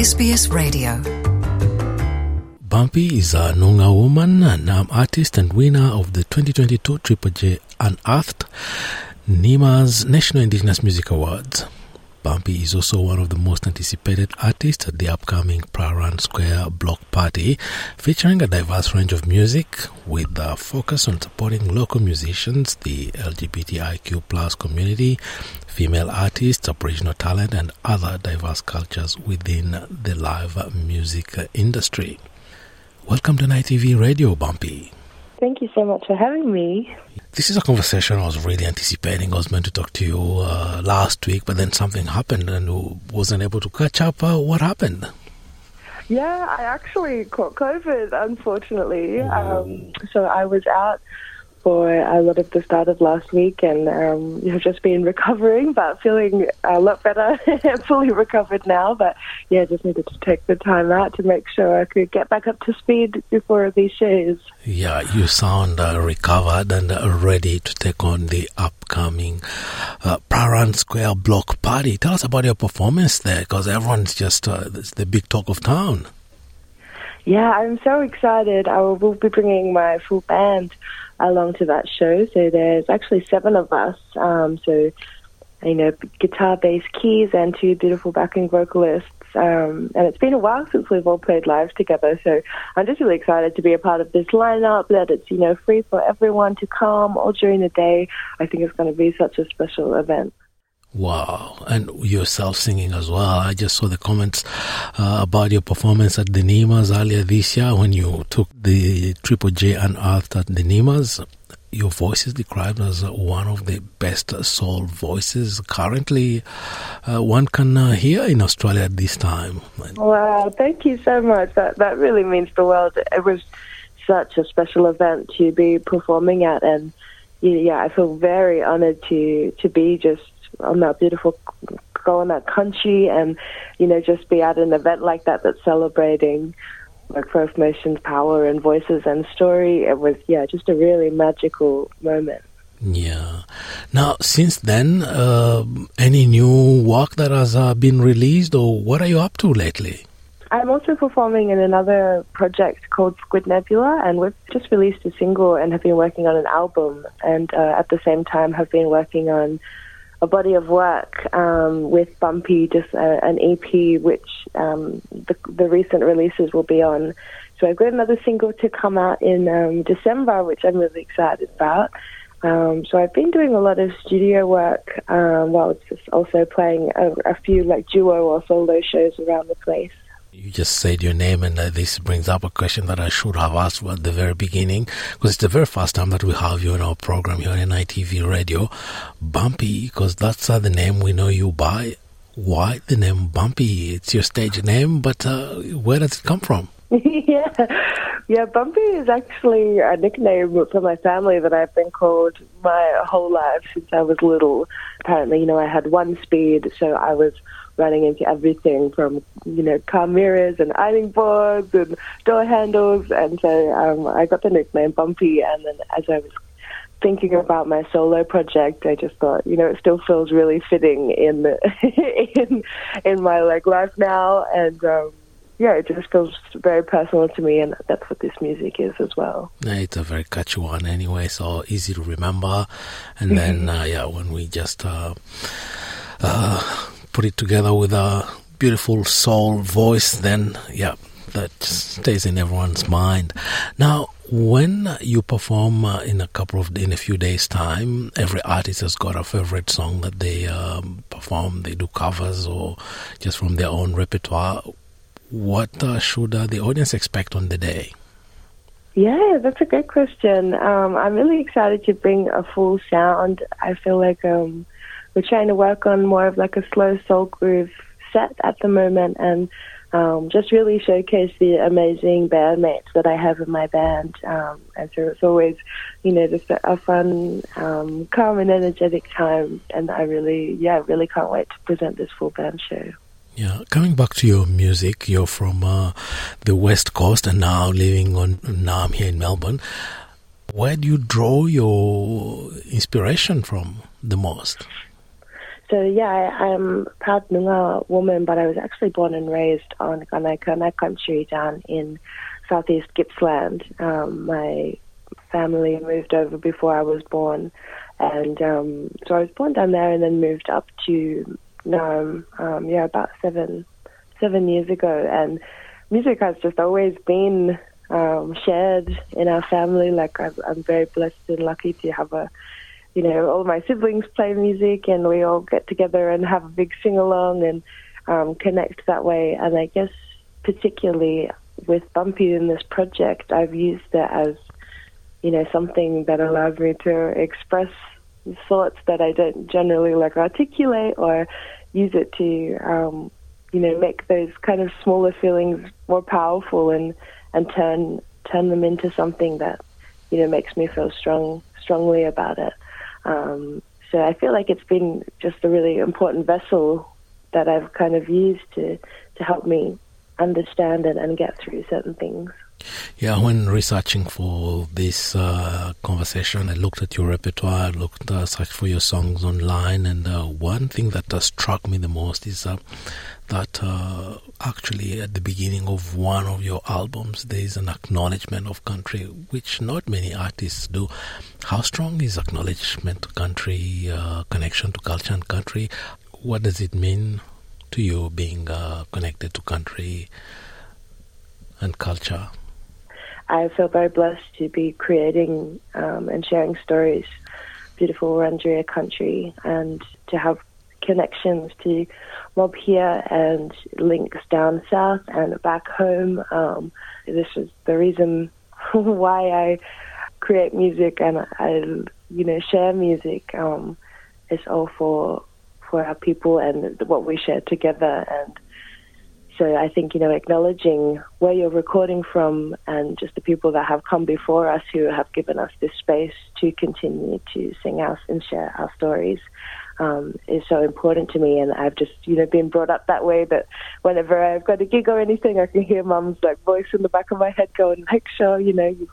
SBS Radio. Bumpy is a Noongar woman, an artist and winner of the 2022 Triple J Unearthed NIMA's National Indigenous Music Awards. Bumpy is also one of the most anticipated artists at the upcoming Prahran Square Block Party, featuring a diverse range of music with a focus on supporting local musicians, the LGBTIQ plus community, female artists, Aboriginal talent, and other diverse cultures within the live music industry. Welcome to NITV Radio, Bumpy. Thank you so much for having me. This is a conversation I was really anticipating. I was meant to talk to you uh, last week, but then something happened and wasn't able to catch up. Uh, what happened? Yeah, I actually caught COVID, unfortunately. Um, so I was out for a lot of the start of last week and um, have just been recovering, but feeling a lot better, fully recovered now. But yeah, just needed to take the time out to make sure I could get back up to speed before these shows. Yeah, you sound uh, recovered and uh, ready to take on the upcoming uh, Prahran Square Block Party. Tell us about your performance there, because everyone's just uh, it's the big talk of town. Yeah, I'm so excited. I will be bringing my full band along to that show. So there's actually seven of us. Um, so, you know, guitar, bass, keys, and two beautiful backing vocalists. Um, and it's been a while since we've all played live together. So I'm just really excited to be a part of this lineup. That it's you know free for everyone to come all during the day. I think it's going to be such a special event. Wow. And yourself singing as well. I just saw the comments uh, about your performance at the Nimas earlier this year when you took the Triple J Unearthed at the Nimas. Your voice is described as one of the best soul voices currently uh, one can uh, hear in Australia at this time. Wow, thank you so much. That that really means the world. It was such a special event to be performing at, and yeah, I feel very honoured to to be just on that beautiful go on that country and you know just be at an event like that that's celebrating like First Nations power and voices and story. It was yeah, just a really magical moment. Yeah. Now, since then, uh, any new work that has uh, been released, or what are you up to lately? I'm also performing in another project called Squid Nebula, and we've just released a single and have been working on an album, and uh, at the same time have been working on a body of work um, with Bumpy, just a, an EP, which um, the, the, recent releases will be on. So I've got another single to come out in um, December, which I'm really excited about. Um, so I've been doing a lot of studio work um, while just also playing a, a few like duo or solo shows around the place. You just said your name, and uh, this brings up a question that I should have asked at the very beginning, because it's the very first time that we have you in our program here on NITV Radio. Bumpy, because that's uh, the name we know you by. Why the name Bumpy? It's your stage name, but uh, where does it come from? yeah, yeah. Bumpy is actually a nickname for my family that I've been called my whole life since I was little. Apparently, you know, I had one speed, so I was running into everything from, you know, car mirrors and ironing boards and door handles. And so um, I got the nickname Bumpy. And then as I was thinking about my solo project, I just thought, you know, it still feels really fitting in in in my like life now, and um, yeah, it just feels very personal to me, and that's what this music is as well. It's a very catchy one, anyway, so easy to remember. And then, uh, yeah, when we just uh, uh, put it together with a beautiful soul voice, then yeah, that stays in everyone's mind. Now, when you perform uh, in a couple of in a few days' time, every artist has got a favorite song that they um, perform. They do covers or just from their own repertoire. What uh, should uh, the audience expect on the day? Yeah, that's a great question. Um, I'm really excited to bring a full sound. I feel like um, we're trying to work on more of like a slow soul groove set at the moment and um, just really showcase the amazing bandmates that I have in my band. Um, and so it's always, you know, just a, fun, um, calm and energetic time. And I really, yeah, really can't wait to present this full band show. Yeah, coming back to your music, you're from uh, the West Coast and now living on, now I'm here in Melbourne. Where do you draw your inspiration from the most? So yeah, I, I'm a proud Noongar woman, but I was actually born and raised on Gunaikurnai country down in southeast Gippsland. Um, my family moved over before I was born, and um, so I was born down there and then moved up to Naarm. Um, yeah, about seven seven years ago, and music has just always been um, shared in our family. Like I'm, I'm very blessed and lucky to have a you know, all my siblings play music and we all get together and have a big sing along and um, connect that way. And I guess particularly with Bumpy in this project, I've used it as, you know, something that allows me to express thoughts that I don't generally like articulate or use it to, um, you know, make those kind of smaller feelings more powerful and, and turn turn them into something that, you know, makes me feel strong strongly about it. Um, so I feel like it's been just a really important vessel that I've kind of used to, to help me understand it and get through certain things. Yeah, when researching for this uh, conversation, I looked at your repertoire, I looked uh, searched for your songs online, and uh, one thing that uh, struck me the most is uh, that uh, actually at the beginning of one of your albums there is an acknowledgement of country, which not many artists do. How strong is acknowledgement to country, uh, connection to culture and country? What does it mean to you being uh, connected to country and culture? I feel very blessed to be creating um, and sharing stories, beautiful Wurundjeri country, and to have connections to mob here and links down south and back home. Um, this is the reason why I create music and I, you know, share music. Um, it's all for for our people and what we share together. And so I think you know, acknowledging where you're recording from and just the people that have come before us who have given us this space to continue to sing out and share our stories um, is so important to me. And I've just, you know, been brought up that way that whenever I've got a gig or anything, I can hear mum's like voice in the back of my head going, make sure, you know, you've,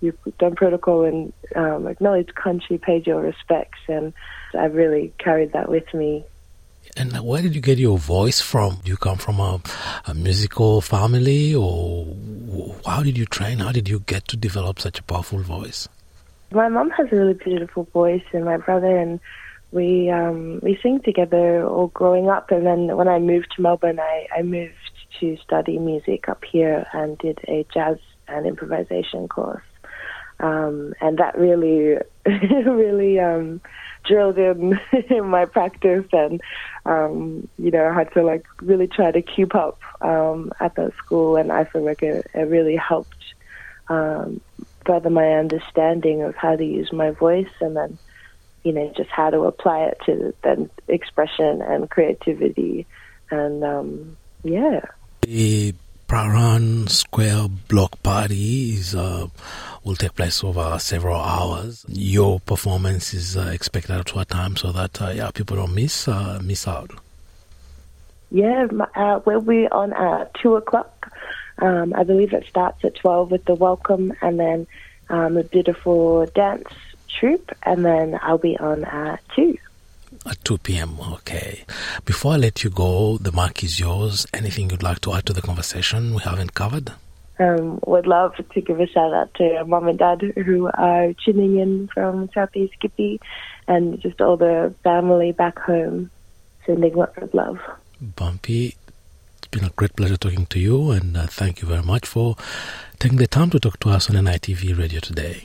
you've done protocol and um, acknowledged country, paid your respects. And I've really carried that with me and where did you get your voice from? Do you come from a, a, musical family, or how did you train? How did you get to develop such a powerful voice? My mom has a really beautiful voice, and my brother and we um, we sing together all growing up, and then when I moved to Melbourne, I, I moved to study music up here and did a jazz and improvisation course, um, and that really really um, drilled in in my practice, and um, you know I had to like really try to keep up um, at that school, and I feel like it, it really helped um, further my understanding of how to use my voice, and then you know, just how to apply it to then expression and creativity. And um, yeah. The Prahran Square Block Party is, uh, will take place over several hours. Your performance is uh, expected at what time so that uh, yeah, people don't miss uh, miss out? Yeah, uh, we'll be on at 2 o'clock. Um, I believe it starts at 12 with the welcome and then um, a beautiful dance troupe, and then I'll be on at 2. At 2 p.m., okay. Before I let you go, the mic is yours. Anything you'd like to add to the conversation we haven't covered? Um, would love to give a shout out to mom and dad who are tuning in from Southeast Skippy and just all the family back home, sending lots of love. Bumpy, it's been a great pleasure talking to you, and uh, thank you very much for taking the time to talk to us on NITV Radio today.